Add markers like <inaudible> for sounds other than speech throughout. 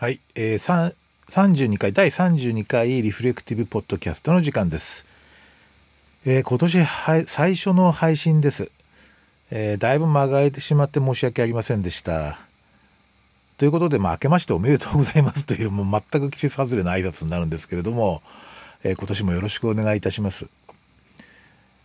はい、えー、32回第32回リフレクティブポッドキャストの時間です、えー、今年最初の配信です、えー、だいぶ間が空いてしまって申し訳ありませんでした。ということで、まあ、明けましておめでとうございます <laughs> というもう全く季節外れの挨拶になるんですけれども、えー、今年もよろしくお願いいたします。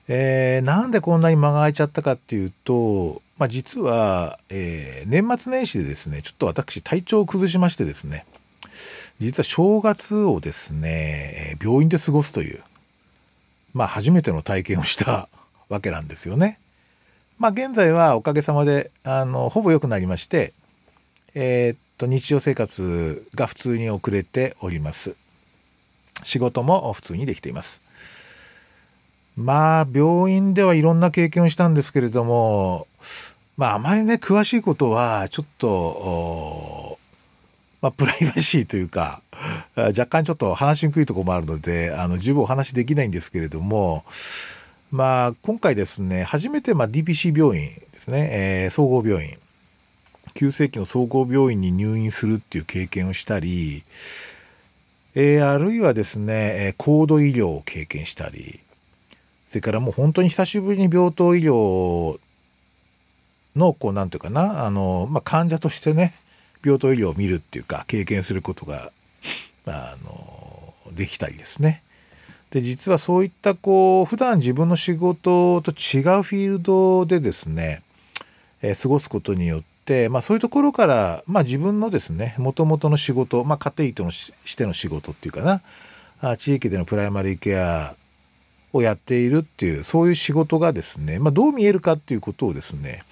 えー、なんでこんなに間が空いちゃったかっていうと、まあ、実は、えー、年末年始でですね、ちょっと私体調を崩しましてですね、実は正月をですね、病院で過ごすという、まあ初めての体験をした <laughs> わけなんですよね。まあ現在はおかげさまで、あの、ほぼ良くなりまして、えー、っと、日常生活が普通に遅れております。仕事も普通にできています。まあ、病院ではいろんな経験をしたんですけれども、まあ、あまりね、詳しいことは、ちょっと、まあ、プライバシーというか、若干ちょっと話しにくいところもあるので、あの、十分お話できないんですけれども、まあ、今回ですね、初めて、まあ、DPC 病院ですね、えー、総合病院、急性期の総合病院に入院するっていう経験をしたり、えー、あるいはですね、高度医療を経験したり、それからもう本当に久しぶりに病棟医療の、こう、なんていうかな、あの、まあ、患者としてね、病棟医療を見るっていうか、経験することが、あの、できたりですね。で、実はそういった、こう、普段自分の仕事と違うフィールドでですね、えー、過ごすことによって、まあ、そういうところから、まあ、自分のですね、もともとの仕事、まあ、家庭医とのしての仕事っていうかな、あ地域でのプライマリーケアをやっているっていう、そういう仕事がですね、まあ、どう見えるかっていうことをですね、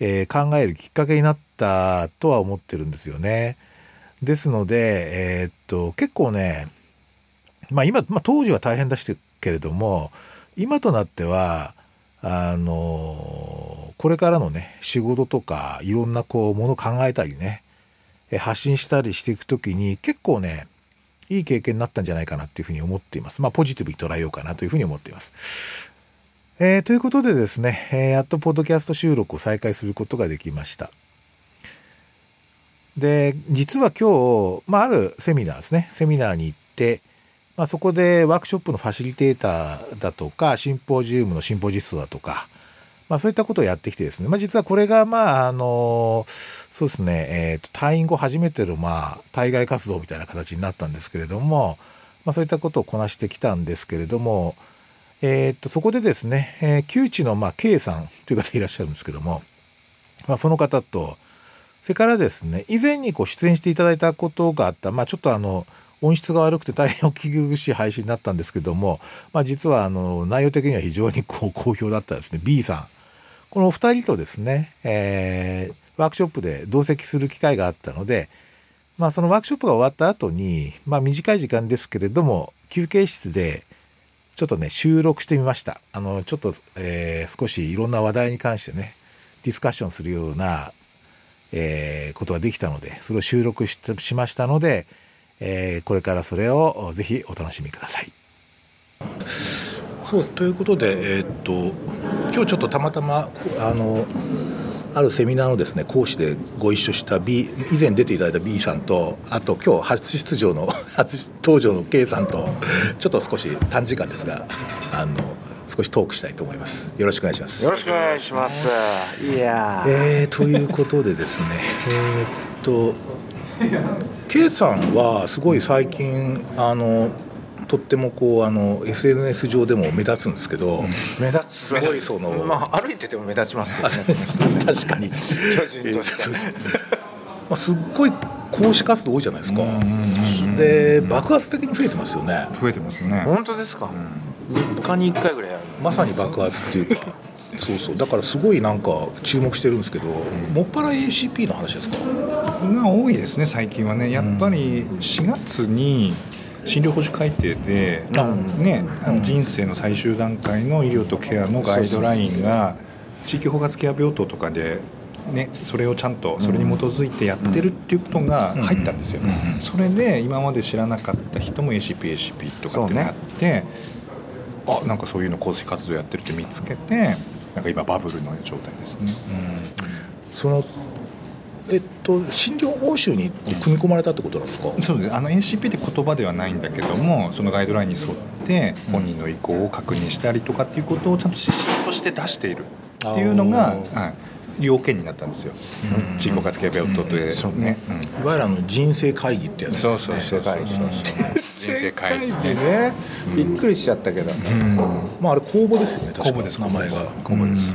えー、考えるきっかけになったとは思ってるんですよね。ですので、えー、っと、結構ね、まあ今、まあ当時は大変だしたけれども、今となっては、あのこれからのね、仕事とか、いろんなこう、もの考えたりね、発信したりしていくときに、結構ね、いい経験になったんじゃないかなっていうふうに思っています。まあ、ポジティブに捉えようかなというふうに思っています。えー、ということでですね、えー、やっとポッドキャスト収録を再開することができました。で、実は今日、まあ、あるセミナーですね、セミナーに行って、まあ、そこでワークショップのファシリテーターだとか、シンポジウムのシンポジストだとか、まあ、そういったことをやってきてですね、まあ、実はこれが、まあ、あの、そうですね、えっ、ー、と、退院後初めての、まあ、対外活動みたいな形になったんですけれども、まあ、そういったことをこなしてきたんですけれども、えっ、と、そこでですね、えー、旧知の、まあ、K さんという方いらっしゃるんですけども、まあ、その方と、それからですね、以前にこう出演していただいたことがあった、まあ、ちょっとあの、音質が悪くて大変お聞き苦しい配信になったんですけども、まあ、実はあの、内容的には非常にこう <laughs> 好評だったですね、B さん。このお二人とですね、えー、ワークショップで同席する機会があったので、まあそのワークショップが終わった後に、まあ短い時間ですけれども、休憩室でちょっとね、収録してみました。あの、ちょっと、えー、少しいろんな話題に関してね、ディスカッションするような、えー、ことができたので、それを収録ししましたので、えー、これからそれをぜひお楽しみください。そうということで、えー、っと今日ちょっとたまたまあのあるセミナーのですね講師でご一緒した B 以前出ていただいた B さんとあと今日初出場の <laughs> 初登場の K さんとちょっと少し短時間ですがあの少しトークしたいと思います。よろしくお願いします。よろしくお願いします。いやえー、ということでですね <laughs> えっと K さんはすごい最近あのとってもこうあの SNS 上でも目立つんですけど、うん、目立つすごい。その、まあ、歩いてても目立ちますけど、ね、確かに。<laughs> 巨人として、<laughs> まあ、すっごい講師活動多いじゃないですか。で爆発的に増えてますよね。増えてますね。本当ですか、うん、3日に1回ぐらいまさに爆発っていうか。<laughs> そうそう。だからすごいなんか注目してるんですけど、うん、もっぱら ACP の話ですか？が多いですね最近はね。やっぱり4月に、診療報酬改定で、ね、あの人生の最終段階の医療とケアのガイドラインが地域包括ケア病棟とかで、ね、それをちゃんとそれに基づいてやってるっていうことが入ったんですよ。それで今まで知らなかった人も ACP、ACP とかってなって、ね、あなんかそういうの講師活動やってるって見つけてなんか今バブルの状態ですね。そのえっと診療報酬に組み込まれたってことなんですか、そうです。あの ACP って言葉ではないんだけどもそのガイドラインに沿って本人の意向を確認したりとかっていうことをちゃんと指針として出している。っていうのが、はい、要件になったんですよ。人口活系病棟でね、いわゆるあの人生会議ってやつですね。そうそうそうそうそう人生会議。でね、びっくりしちゃったけど、まああれ公募ですよね確か。公募です。名前が。公募です、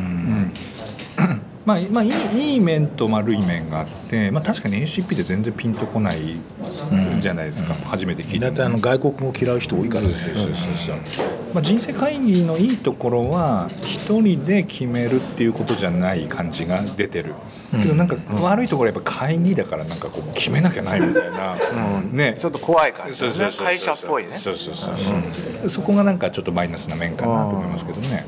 まあ、まあいいいい面と悪い面があって、まあ、確かに ACP で全然ピンとこないじゃないですか、初めて聞いて大体あの外国語嫌う人多いからですねまあ、人生会議のいいところは一人で決めるっていうことじゃない感じが出てる、けどなんか悪いところはやっぱ会議だからなんかこう決めなきゃないみたいな、ね。ちょっと怖い感じ会社っぽいね。そうそうそうそう。そこがなんかちょっとマイナスな面かなと思いますけどね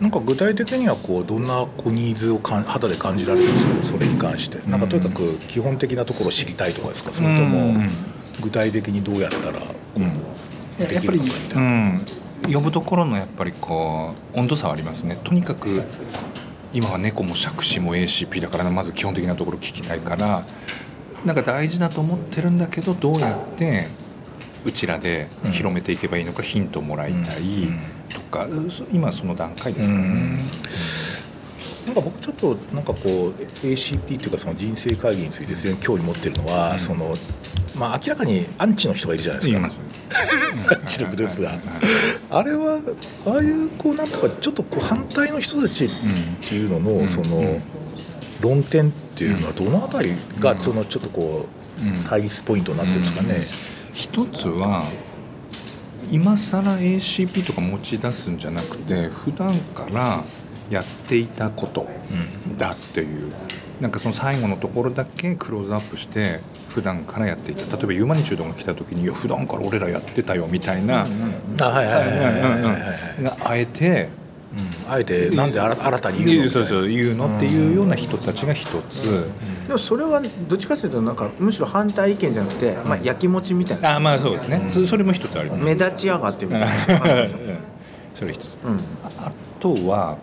なんか具体的にはこうどんなこうニーズをかん肌で感じられるんです？よそれに関して。なんかとにかく基本的なところを知りたいとかですか？それとも具体的にどうやったらこうできるのかみたいな？うん、呼ぶところのやっぱりこう温度差はありますね。とにかく今は猫も杓子も ACP だからまず基本的なところ聞きたいからなんか大事だと思ってるんだけどどうやってうちらで広めていけばいいのかヒントもらいたいとか、そ今その段階ですかね。なんか僕ちょっとなんかこう ACP っていうかその人生会議について非常に興味持ってるのは、そのまあ明らかにアンチの人がいるじゃないですか。アンチのグループが。あれはああいうこうなんとかちょっとこう反対の人たちっていうのの、その論点っていうのはどのあたりがそのちょっとこう対立ポイントになってるんですかね、一つは今更 ACP とか持ち出すんじゃなくて普段からやっていたことだっていう、なんかその最後のところだけクローズアップして普段からやっていた。例えばユーマニチュードが来た時に「いや普段から俺らやってたよ」みたいな、あえてうん。あえてなんで新たに言うの？そうそう言うのっていうような人たちが一つ、でもそれはどっちかというとなんかむしろ反対意見じゃなくて、まあ、やきもちみたいな。あまあそうですね、そそれも一つあります。目立ちやがってみたいな。それ一つ、うん。あとは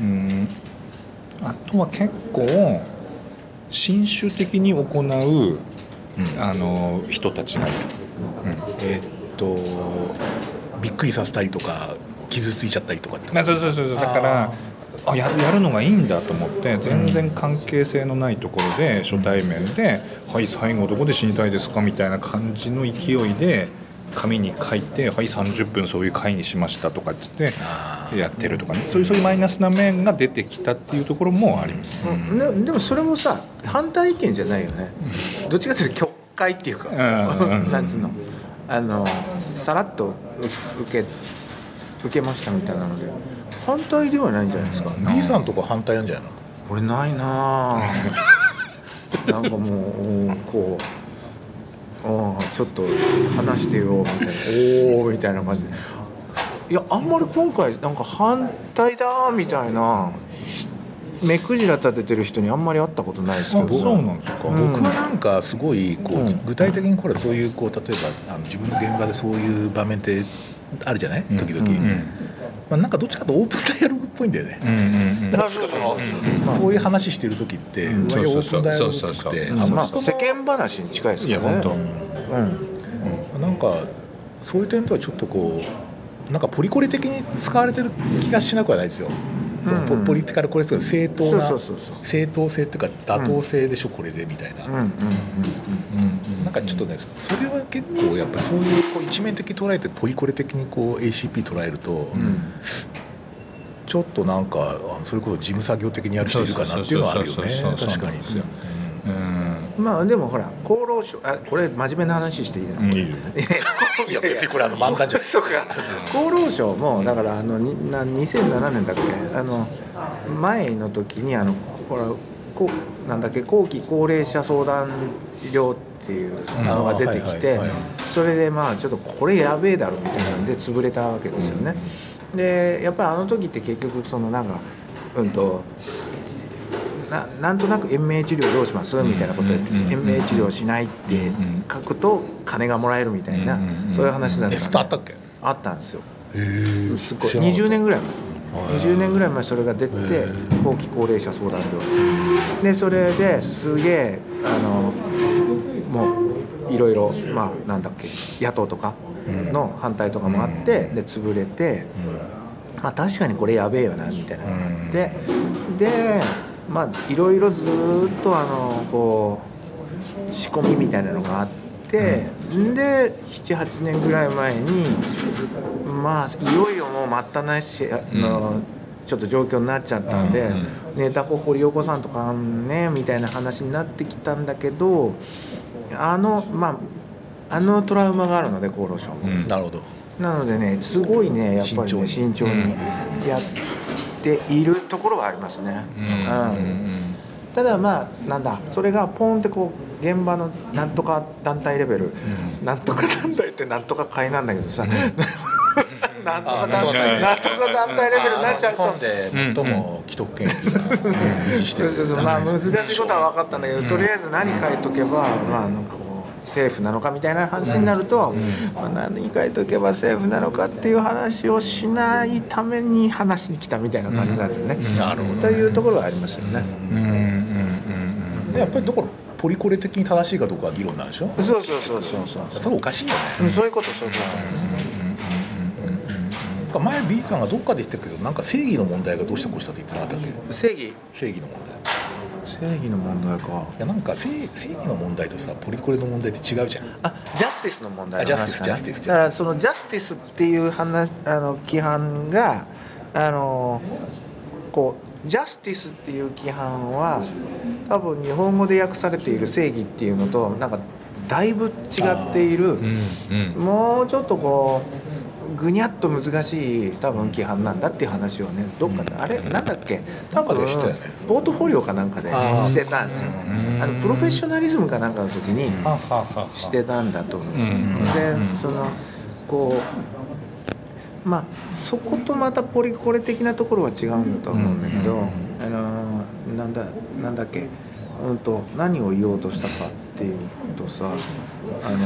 うん。あとは結構新種的に行う、あの人たちがいる、えーっとびっくりさせたりとか傷ついちゃったりとかそうそうそうそう。だからあややるのがいいんだと思って全然関係性のないところで初対面で「はい最後どこで死にたいですか?」みたいな感じの勢いで紙に書いて「はい30分そういう会にしました」とかっつってやってるとかね。そういうそういうマイナスな面が出てきたっていうところもあります。うん。ででもそれもさ反対意見じゃないよね。どっちかというと曲解っていうか。ん <laughs> なんつうの。あのさらっとう受け受けましたみたいなので反対ではないんじゃないですか。B さんとか反対なんじゃないの？俺ないなあ。なんかもううんこうああちょっと話してよみたいな。おおみたいな感じで。いやあんまり今回なんか反対だみたいな目くじら立ててる人にあんまり会ったことないですけど。あそうなんですか。僕はなんかすごいこう、具体的にこれそういうこう例えばあの自分の現場でそういう場面ってあるじゃない？時々、まあ、なんかどっちかというとオープンダイアログっぽいんだよね、だからそうそうそう。いう話してる時って割とオープンダイアログっぽくてそうそうそう。あまあそも世間話に近いですいやからね本当、うん。なんかそういう点ではちょっとこうなんかポリコレ的に使われてる気がしなくはないですよ。そのポポリティカルコレクト正当な正当性っていうか妥当性でしょこれでみたいな、なんかちょっとねそれは結構やっぱそういうこう一面的に捉えてポリコレ的にこう ACP 捉えると、ちょっとなんかそれこそ事務作業的にやる人いるかなっていうのはあるよね。確かに。うんまあでもほら厚労省あこれ真面目な話していいですか、いいよ。いや別にこれあの漫談じゃ <laughs> そうか。厚労省もだからあのにな2007年だっけ？あの前の時にあのほらこうなんだっけ？後期高齢者相談料っていうのが出てきてはいはいはい。それでまあちょっとこれやべえだろみたいなんで潰れたわけですよね。でやっぱりあの時って結局そのなんかうんとななんとなく延命治療どうします？みたいなことやって延命治療しないって書くと金がもらえるみたいなそういう話だったんで。あったっけ？あったんですよ。すごい。20年ぐらい前。20年ぐらい前それが出て後期高齢者相談病でそれですげえあのもういろいろまあなんだっけ野党とかの反対とかもあってで潰れてまあ確かにこれやべえよなみたいなのがあってでまあいろいろずーっとあのこう仕込みみたいなのがあって、で78年ぐらい前にまあいよいよもう待ったなしの、ちょっと状況になっちゃったんで、ネタこ堀横さんとかねみたいな話になってきたんだけどあのまああのトラウマがあるので厚労省も。なるほど。なのでねすごいねやっぱりね慎重に。やっているところはありますね。うん。ただまあなんだそれがポンってこう現場のなんとか団体レベル、なんとか団体ってなんとか会なんだけどさ、<laughs> なんとか団体なんとか団体レベルになっちゃう。と。日本で最も既得権益がまあ難しいことは分かったんだけど、とりあえず何書いとけば、まあなんかこう政府なのかみたいな話になると、まあ、何書いとけば政府なのかっていう話をしないために話に来たみたいな感じになってるね、なるほどというところはありますよね、でやっぱりどころポリコレ的に正しいかどうかは議論なんでしょ？そうそうそうそうそうそれおかしいよね。うんそういうことそういうこなん。か前 B さん。がどっかで言ってたけどなん。か正義の問題がどうしたこうしたって言ってなかったっけと正義正義の問題正義の問題か。いやなんか正正義の問題とさポリコレの問題って違うじゃん。あジャスティスの問題あジャスティスジャスティスだからそのジャスティスっていう話あの規範があのこうジャスティスっていう規範は多分日本語で訳されている正義っていうのとなんかだいぶ違っている、もうちょっとこうぐにゃっと難しい多分規範なんだっていう話をねどっかで、あれ？なんだっけ？多分ポートフォリオかなんかでしてたんですよ。あのプロフェッショナリズムかなんかの時にしてたんだと思う、ん。でそのこうまあそことまたポリコレ的なところは違うんだと思うんだけど、あのなんだなんだっけ？うんと何を言おうとしたかっていうとさあの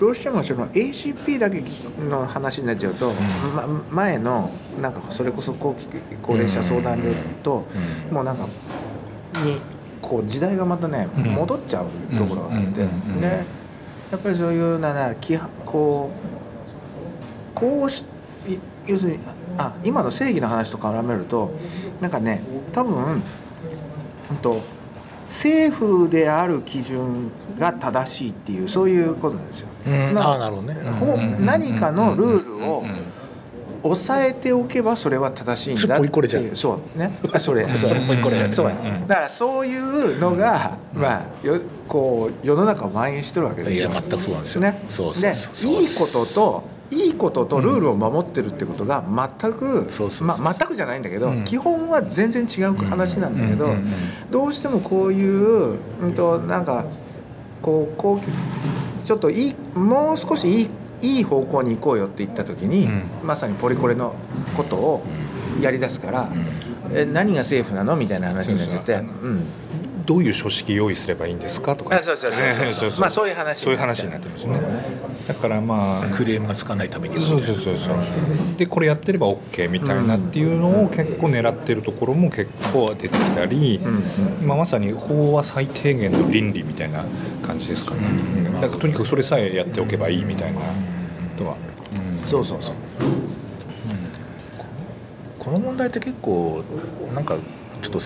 どうしてもその ACP だけの話になっちゃうと、ま、前のなんかそれこそ後期高齢者相談料と、もうなんかにこう時代がまたね戻っちゃうところがあって、うん。でやっぱりそういうなな規範こうこうしい要するにあ今の正義の話と絡めるとなんかね多分うんと政府である基準が正しいっていうそういうことなんですよ。うん。すなわあーなるほどね。ほうん。何かのルールを抑えておけばそれは正しいんだっていう。そうね。あそれ。そそれそう。だだからそういうのが、まあよこう世の中を蔓延してるわけですよ。いや全くそうなんですよ。ね。でいいことといいこととルールを守ってるってことが全く、まあ、全くじゃないんだけど、うん。基本は全然違う話なんだけど、うん。うん。うん。どうしてもこういう、うん、となんかこうこうちょっといいもう少しいいいい方向に行こうよって言った時に、うん。まさにポリコレのことをやりだすから、え何が政府なの？みたいな話になっちゃって。どういう書式用意すればいいんですかとか。あそうそうそうそう。<laughs> まあそういう話そういう話になってますね。だからまあクレームがつかないために。そうそうそうそう。でこれやってれば OK みたいなっていうのを結構狙ってるところも結構出てきたり、まあ、まさに法は最低限の倫理みたいな感じですかね、だからとにかくそれさえやっておけばいいみたいな。とは、そうそうそうこの問題って結構なんかちょっと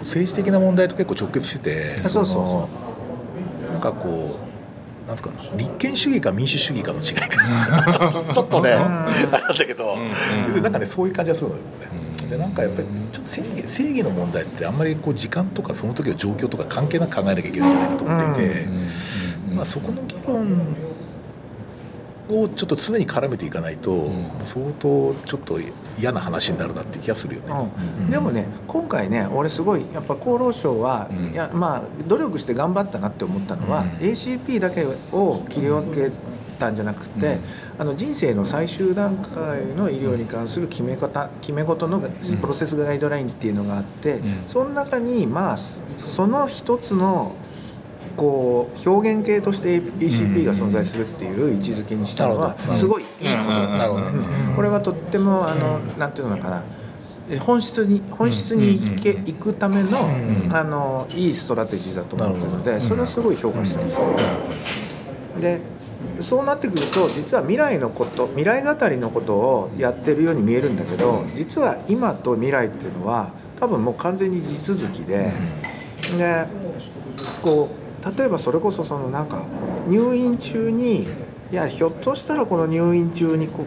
政治的な問題と結構直結しててあそうそう。なんかこうなんかね立憲主義か民主主義かの違いかちょっとちょっとねあれなんだけど、でなんかねそういう感じがするのよね。でなんかやっぱりちょっと正義正義の問題ってあんまりこう時間とかその時の状況とか関係なく考えなきゃいけないんじゃないかと思っていて、まあ、そこの議論をちょっと常に絡めていかないと、相当ちょっと嫌な話になるなって気がするよね。うん。でもね今回ね俺すごいやっぱ厚労省は、うん。いやまあ努力して頑張ったなって思ったのは、うん。ACP だけを切り分けたんじゃなくて、あの人生の最終段階の医療に関する決め方決め事のプロセスガイドラインっていうのがあって、ん。その中にまあその一つのこう表現系として ACP が存在するっていう位置づけにしたのはすごいいいこと。だね。うん。これはとってもあのなんていうのかな。本質に本質に行け、行くための,、んあのいいストラテジーだと思ってるのでそれはすごい評価してるんですよ。でそうなってくると実は未来のこと未来語りのことをやってるように見えるんだけど実は今と未来っていうのは多分もう完全に地続きで、でこう例えばそれこそそのなんか入院中にいやひょっとしたらこの入院中にこ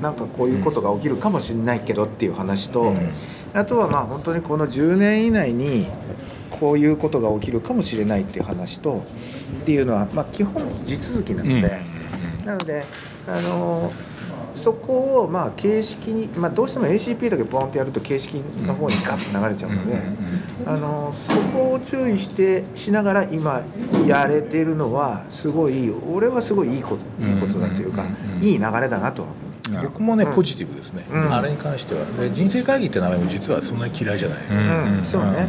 うなんかこういうことが起きるかもしれないけどっていう話と、あとはまあ本当にこの10年以内にこういうことが起きるかもしれないっていう話とっていうのは、まあ、基本地続きなので、なのであのそこをまあ形式に、まあ、どうしても ACP だけボンってやると形式の方にガッと流れちゃうので、あのそこを注意してしながら今やれてるのはすごい俺はすごいいいこといいことだというか、いい流れだなと。僕もねポジティブですね、うん。あれに関しては。で人生会議って名前も実はそんなに嫌いじゃない、うんそうね、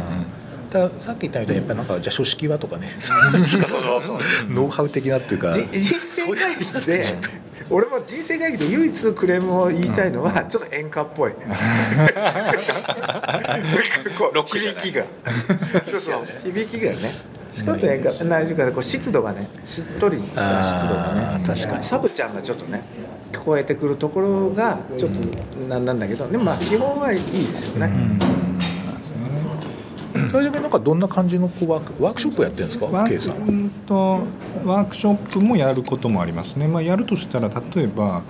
たださっき言ったみたいにやっぱりなんかじゃあ書式はとかね。<laughs> ノウハウ的なっていうか。じ人生会議で俺も人生会議で唯一クレームを言いたいのはちょっと演歌っぽい。こう響きが。そうそう。響きがねちょっと演歌何時かこう湿度がねしっとりした湿度がね確かに。サブちゃんがちょっとね聞こえてくるところがちょっとなん。なんだけどでもまあ基本はいいですよね、それだけなんかどんな感じのこうワークワークショップやってるんですか？ワーうんとワークショップもやることもありますね、まあ、やるとしたら例えば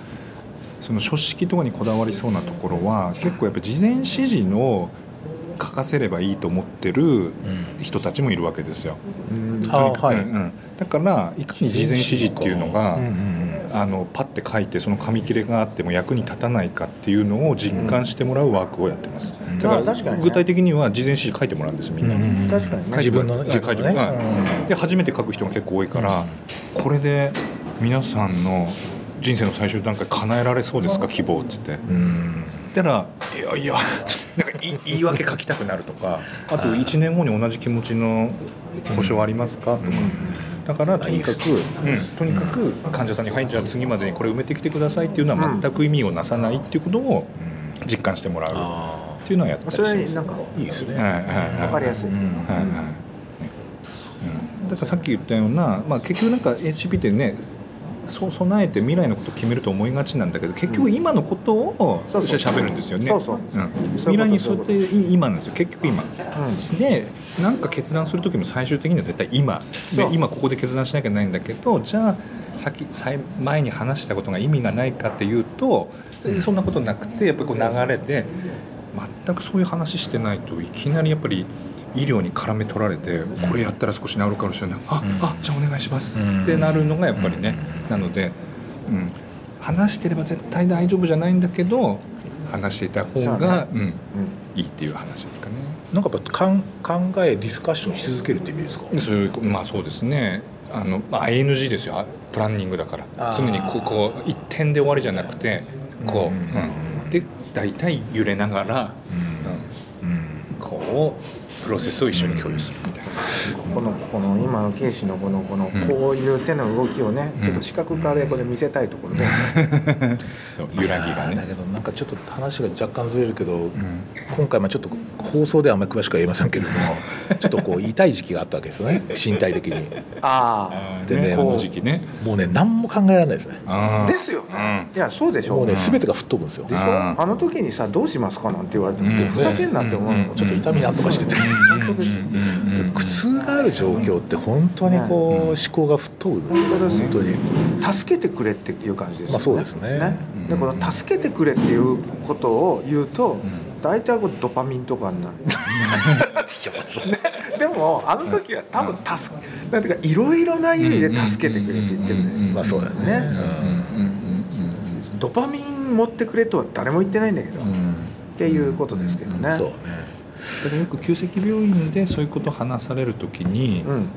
その書式とかにこだわりそうなところは結構やっぱ事前指示の書かせればいいと思ってる人たちもいるわけですよ。うん。うん。だからいかに事前指示っていうのが、うんうんうんあのパッて書いてその紙切れがあっても役に立たないかっていうのを実感してもらうワークをやってます、だあ確かにね。具体的には事前指示書いてもらうんですみんな。に、うん。うん。確かにね自分のね書いてもらうで初めて書く人が結構多いから、これで皆さんの人生の最終段階叶えられそうですか希望っつって、うんたら「いやいや」なんかい言い訳書きたくなるとかあと1年後に同じ気持ちの保証ありますかとか。だからとにかく、うん、とにかく患者さんに「はいじゃあ次までにこれ埋めてきてください」っていうのは全く意味をなさないっていうことを実感してもらうあっていうのはやったりそします。れはなんかあいいですね、はいはいはい。分かりやすい、はいはい。うん。だからさっき言ったような、まあ、結局なんか HCP ってねそう備えて未来のことを決めると思いがちなんだけど結局今のことをしゃべるんですよね。未来にそうやってい今なんですよ。結局今。うん。でなんか決断する時も最終的には絶対今。で今ここで決断しなきゃいけないんだけどじゃあさっきさい前に話したことが意味がないかっていうとそんなことなくてやっぱりこう流れで全くそういう話してないといきなりやっぱり医療に絡め取られてこれやったら少し治るかもしれない。ああじゃあお願いします。うん。ってなるのがやっぱりね。なので、うん、話してれば絶対大丈夫じゃないんだけど話していた方が、うん、いいっていう話ですかね。なんかやっぱかん考えディスカッションし続けるって意味ですか？そういうまあそうですね。あの、まあ、ING ですよ。あプランニングだから。常にこうこう一点で終わりじゃなくてこう、うん。で大体揺れながら、うん。うん。こうプロセスを一緒に共有するみたいな、このこの今のケイシのこのこのこういう手の動きをね、ちょっと視覚化でこれ見せたいところで、<laughs> 揺らぎがだねけどなんかちょっと話が若干ずれるけど、今回まあちょっと放送ではあんまり詳しくは言えませんけれども <laughs> ちょっとこう痛い時期があったわけですよね。<laughs> 身体的に。あでねこの時期ね。もうね何も考えられないですね。ですよね、いやそうでしょもうね全てが吹っ飛ぶんですよ。でしょあの時にさどうしますかなんて言われても、うん。ふざけんなって思うの、ちょっと痛みなんとかしてて、本当です、でも苦痛がある状況って本当にこう思考が吹っ飛ぶんですよそうです本当に。助けてくれっていう感じですよね,、まあそうですね。でこの助けてくれっていうことを言うと、大体これドパミンとかになる、<laughs> ね、でもあの時は多分助けなんていうかいろいろな意味で助けてくれって言ってるんだよ、まあそうだよね。ねドパミン持ってくれとは誰も言ってないんだけど、っていうことですけどね、そうねだからよく急性期病院でそういうことを話されるときに、うん。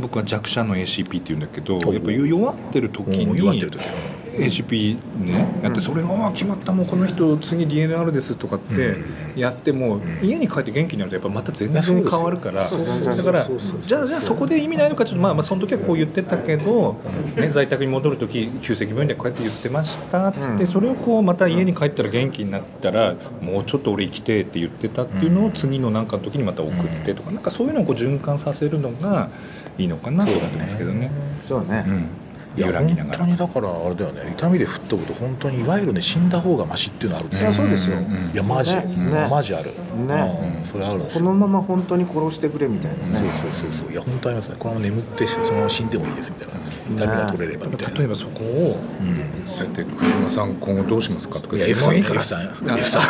僕は弱者の ACP っていうんだけどおやっぱ弱ってる時もう弱ってにる時 ACP ねやってそれが決まったもうこの人次 DNR ですとかってやっても家に帰って元気になるとやっぱまた全然変わるから。だからじゃあじゃあそこで意味ないのかちょっとまあまあその時はこう言ってたけど、ね、在宅に戻る時急性期病院でこうやって言ってましたっつってそれをこうまた家に帰ったら元気になったらもうちょっと俺生きてって言ってたっていうのを次の何かの時にまた送ってとかなんかそういうのをこう循環させるのがいいのかなと思ってますけどね。そうね、うん揺らぎながら。本当にだからあれだよね。痛みで吹っ飛ぶと本当にいわゆるね死んだ方がマシっていうのあるんですよいやそうですよ、いやマジ、ね。ね。マジある、ね。うん、それあるんですよ。このまま本当に殺してくれみたいなね。そうそうそうそう。いや本当ありますね。このまま眠ってそのまま死んでもいいですみたいな。痛みが取れればみたいな。例えばそこを、そうやって「栗山さん今後どうしますか?」とか。いや F さんい。いから F さんあ F さん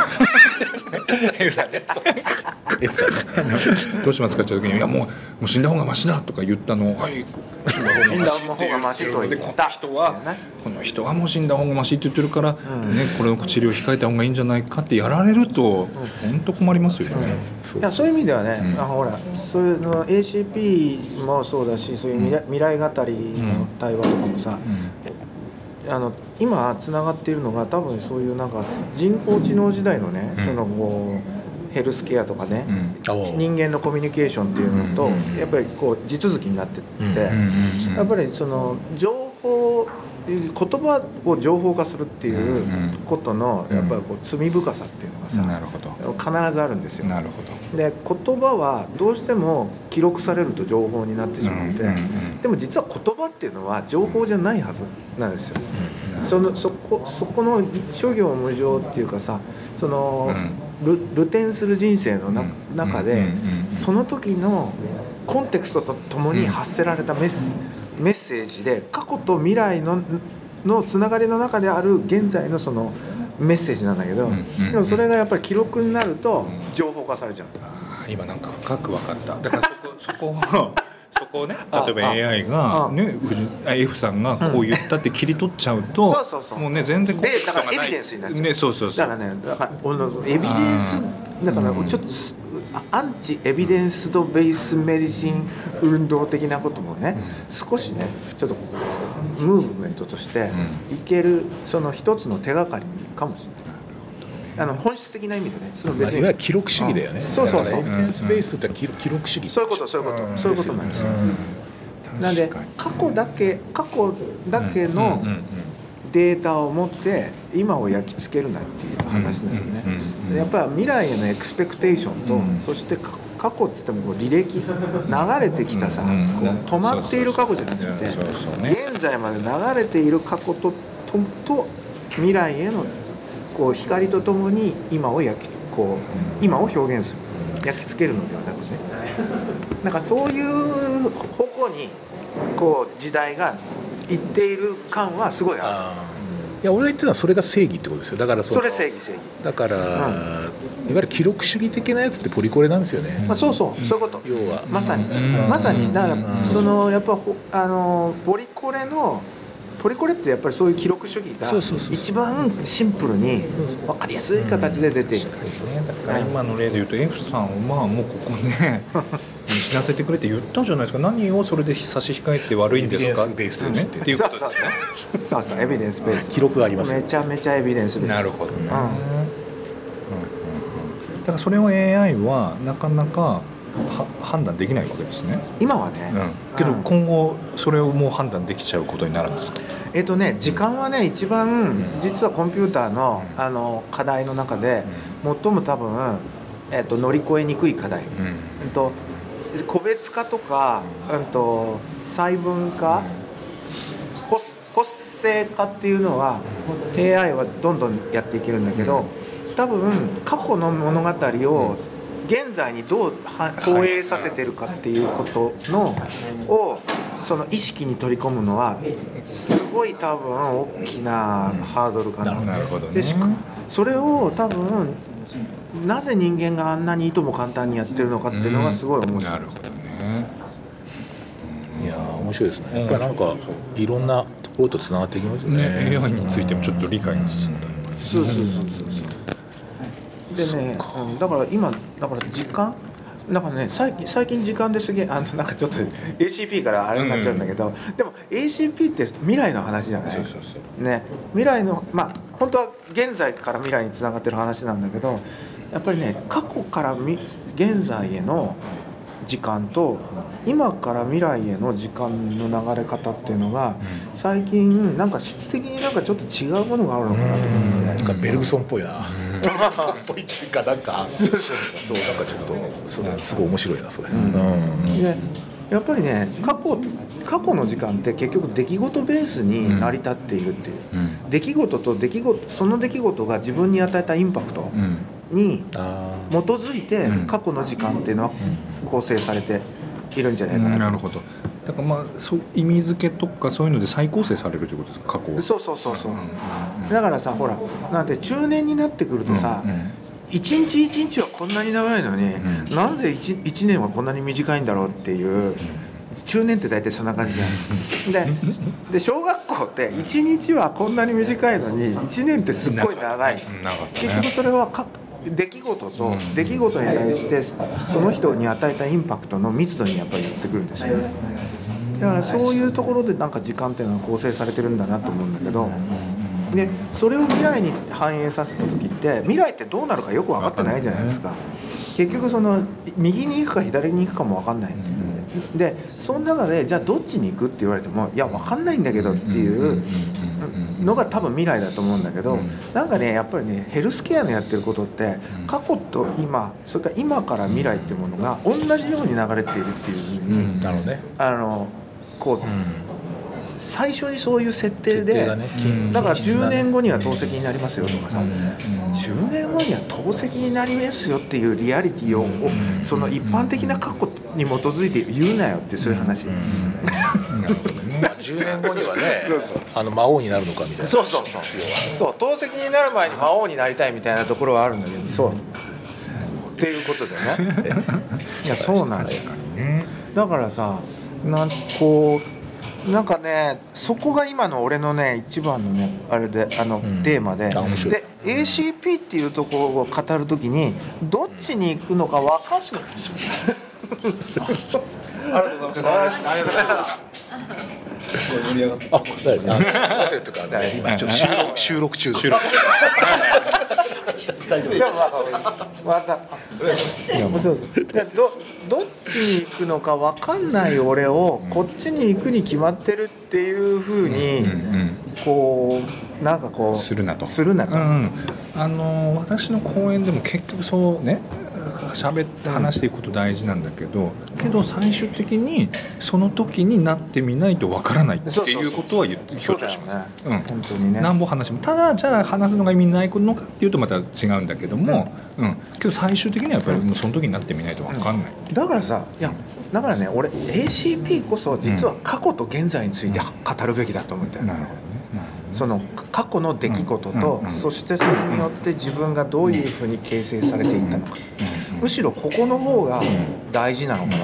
どうしますかって言った時に「いやもうもう死んだ方がマシだ」とか言ったの。を「はい。死んだ方がマシと言ったでこの人はこの人はもう死んだ方がマシって言ってるから、ね、これの治療を控えた方がいいんじゃないかってやられると本当困りますよね。いやそういう意味ではね、あほらそういうの ACP もそうだしそういう未来,、未来語りの対話とかもさ、あの今つながっているのが多分そういうなんか人工知能時代のね、そのこうヘルスケアとかね、う人間のコミュニケーションっていうのと、やっぱりこう地続きになってって、やっぱりその情報言葉を情報化するっていうことのやっぱりこう罪深さっていうのがさ、必ずあるんですよ。なるほど。で言葉はどうしても記録されると情報になってしまって、うんうんうん。でも実は言葉っていうのは情報じゃないはずなんですよ。そのそこそこの諸行無常っていうかさその、ル流転する人生のな、中で、うんうんうんその時のコンテクストとともに発せられたメス,、メッセージで過去と未来ののつながりの中である現在のそのメッセージなんだけど、んうんでもそれがやっぱり記録になると情報化されちゃう。あー今なんか深く分かった。だからそこ <laughs> そこをそこをねあ例えばあ AI あがね F さんがこう言ったって切り取っちゃうと、そうそうそう。もうね全然でだからエビデンスになっちゃう。ねそうそうそう。だからねだからエビデンスだからちょっとアンチエビデンスドベースメディシン運動的なこともね少しねちょっとムーブメントとしていけるその一つの手がかりかもしれない。あの本質的な意味でねそのまあ、別にいわゆる記録主義だよね。あそうそうそう。エビデンスベースって記録記録主義。そういうことそういうこと。そういうことなんですよ。うん。なんで過去だけ過去だけのデータを持って今を焼き付けるなっていう話なのね。うんうんうんやっぱり未来へのエクスペクテーションと、うん。そして過過去っつってもこう履歴流れてきたさ、うんこう止まっている過去じゃなくて現在まで流れている過去ととと未来へのこう光とともに今を焼きこう今を表現する。焼き付けるのではなくねなんかそういう方向にこう時代が行っている感はすごいある。いや俺が言ってるのはそれが正義ってことですよ。だからのそれ正義正義。だから、いわゆる記録主義的なやつってポリコレなんですよね、まあ、そうそう、そういうこと。要は。まさに、うん。まさに、だから、うん。その、やっぱ、ほあの、ポリコレの。ポリコレってやっぱりそういう記録主義が一番シンプルに分かりやすい形で出ている、ね。だから今の例で言うと F さんはまあもうここね <laughs> 死なせてくれって言ったじゃないですか。何をそれで差し控えて悪いんですか。エビデンスベースです。ってっていうことですね。そうそうエビデンスベース。記録がありますめちゃめちゃエビデンスベース。なるほどね、うん。うんうんうん。だからそれを AI はなかなかは判断できないわけですね、今はね、うん、けどうん。今後それをもう判断できちゃうことになるんですか。えっとね時間はね一番実はコンピューターのあの課題の中で最も多分、えっと、乗り越えにくい課題、うん。うんと個別化とか、うん、と細分化補補正化っていうのは AI はどんどんやっていけるんだけど多分過去の物語を現在にどうは投影させてるかっていうことのをその意識に取り込むのはすごい多分大きなハードルかな。なるほどねでしかそれを多分なぜ人間があんなにいとも簡単にやってるのかっていうのがすごい面白い。なるほどねいやー面白いですね。やっぱりなんかいろんなところとつながっていきますよね。ね AI についてもちょっと理解が進んだ。そうそうそうそう。そうでね、うん、だから今だから時間だからね最近最近時間ですげえあのなんかちょっと ACP からあれになっちゃうんだけど、でも ACP って未来の話じゃない？そうそうそう。ね。未来のまあ本当は現在から未来につながってる話なんだけどやっぱりね過去からみ現在への時間と今から未来への時間の流れ方っていうのが最近なんか質的になんかちょっと違うものがあるのかなと思って。なんかベルグソンっぽいな。ベルグソンっぽいっていうかなんか <laughs> そうなんかちょっとそれすごい面白いなそれ。うん。でやっぱりね過去過去の時間って結局出来事ベースに成り立っているっていう、出来事と出来事その出来事が自分に与えたインパクトにあ基づいて過去の時間っていうのは構成されているんじゃないかなと、なるほど。だからまあそう意味付けとかそういうので再構成されるということですか過去はそうそうそうそう、だからさほらなんて中年になってくるとさ、一日一日はこんなに長いのに、なんで一一年はこんなに短いんだろうっていう、中年って大体そんな感じじゃん。でで小学校って一日はこんなに短いのに一年ってすっごい長い。ね。結局それはか出来事と出来事に対してその人に与えたインパクトの密度にやっぱり寄ってくるんですよね。だからそういうところでなんか時間っていうのは構成されてるんだなと思うんだけどでそれを未来に反映させた時って未来ってどうなるかよく分かってないじゃないですか。結局その右に行くか左に行くかも分かんない。でその中でじゃあどっちに行くって言われてもいや分かんないんだけどっていうのが多分未来だと思うんだけどなんかねやっぱりねヘルスケアのやってることって過去と今それから今から未来っていうものが同じように流れているっていうふうになるほどね。あのこう、最初にそういう設定でだから金質な10年後には透析になりますよとかさ、10年後には透析になりますよっていうリアリティを、その一般的な過去に基づいて言うなよってそういう話、10年後にはねあの魔王になるのかみたいな。そうそうそう。そう。透析になる前に魔王になりたいみたいなところはあるんだけどそう。っていうことでね。いやそうなんだよ。だからさなんこうなんかねそこが今の俺のね一番のねあれであの、ん。テーマで。で ACP っていうところを語るときにどっちに行くのか分かんない。<laughs> ありがとうございますありがとうございますあ、だよね。あだっていうかね今ちょっと収録収録中。収録。でもまたまたそうそうでどどっちに行くのか分かんない俺をこっちに行くに決まってるっていうふうにこうなんかこうするなと。するなと、うん、あの私の講演でも結局そうね喋って話していくこと大事なんだけど、けど最終的にその時になってみないとわからないっていうことは言って強調します。ね、うん。本当にね。なんぼ話もただじゃあ話すのが意味ないのかっていうとまた違うんだけども、うん。けど最終的にはやっぱりもうその時になってみないとわかんない、だからさいやだからね俺 ACP こそ実は過去と現在について語るべきだと思ったよ、なるほどねその過去の出来事と、そしてそれによって自分がどういうふうに形成されていったのか、むしろここの方が大事なのかなと、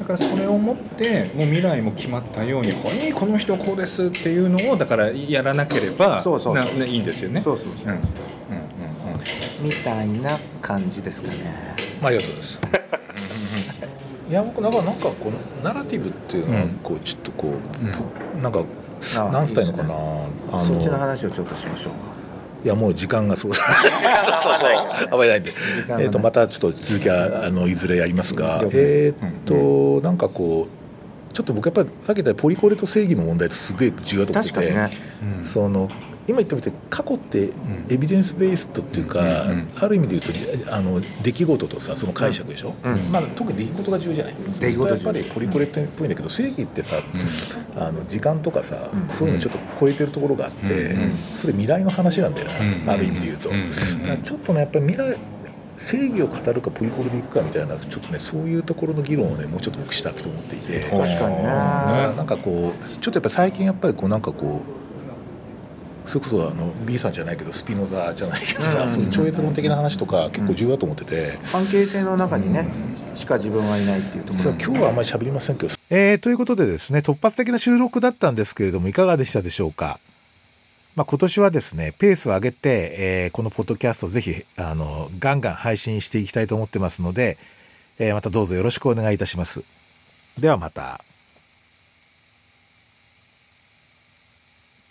だからそれをもってもう未来も決まったように「はいこの人こうです」っていうのをだからやらなければそうそうそう。なねいいんですよね。そうそうそう。うんうんうんみたいな感じですかね。まあありがと <laughs> うございます。いや僕なんかなんかこのナラティブっていうのはうんこうちょっとこう、なんかあなんつったらいいのかな？あそっちの話をちょっとしましょうか。いやもう時間がそうそうそう。あまりない。んで間がないえー、とまたちょっと続きはあのいずれやりますが。えっ、と、なんかこうちょっと僕やっぱりさっき言ったポリコレと正義の問題とすごい重要だと思ってて、確かにね。その今言ったみたいに過去ってエビデンスベーストっていうか、ある意味で言うとあの出来事とさその解釈でしょ、うん。まあ、特に出来事が重要じゃない？出来事やっぱりポリコレっぽいんだけど正義ってさ、あの時間とかさ、そういうのちょっと超えてるところがあって、うん。それ未来の話なんだようん。な、ある意味で言うと、ちょっとねやっぱり未来正義を語るかポリコレでいくかみたいなちょっとねそういうところの議論をねもうちょっと僕したくと思っていて。確かにね。なんかこうちょっとやっぱ最近やっぱりこうなんかこうそれこそあの B さんじゃないけどスピノザじゃないけどさ、うん。そういう超越論的な話とか結構重要だと思ってて、関係性の中にねしか自分はいないっていうところ今日はあんまり喋りませんけど、えーということでですね突発的な収録だったんですけれどもいかがでしたでしょうか？まあ、今年はですねペースを上げて、えーこのポッドキャストをぜひあのガンガン配信していきたいと思ってますので、えーまたどうぞよろしくお願いいたします。ではまた。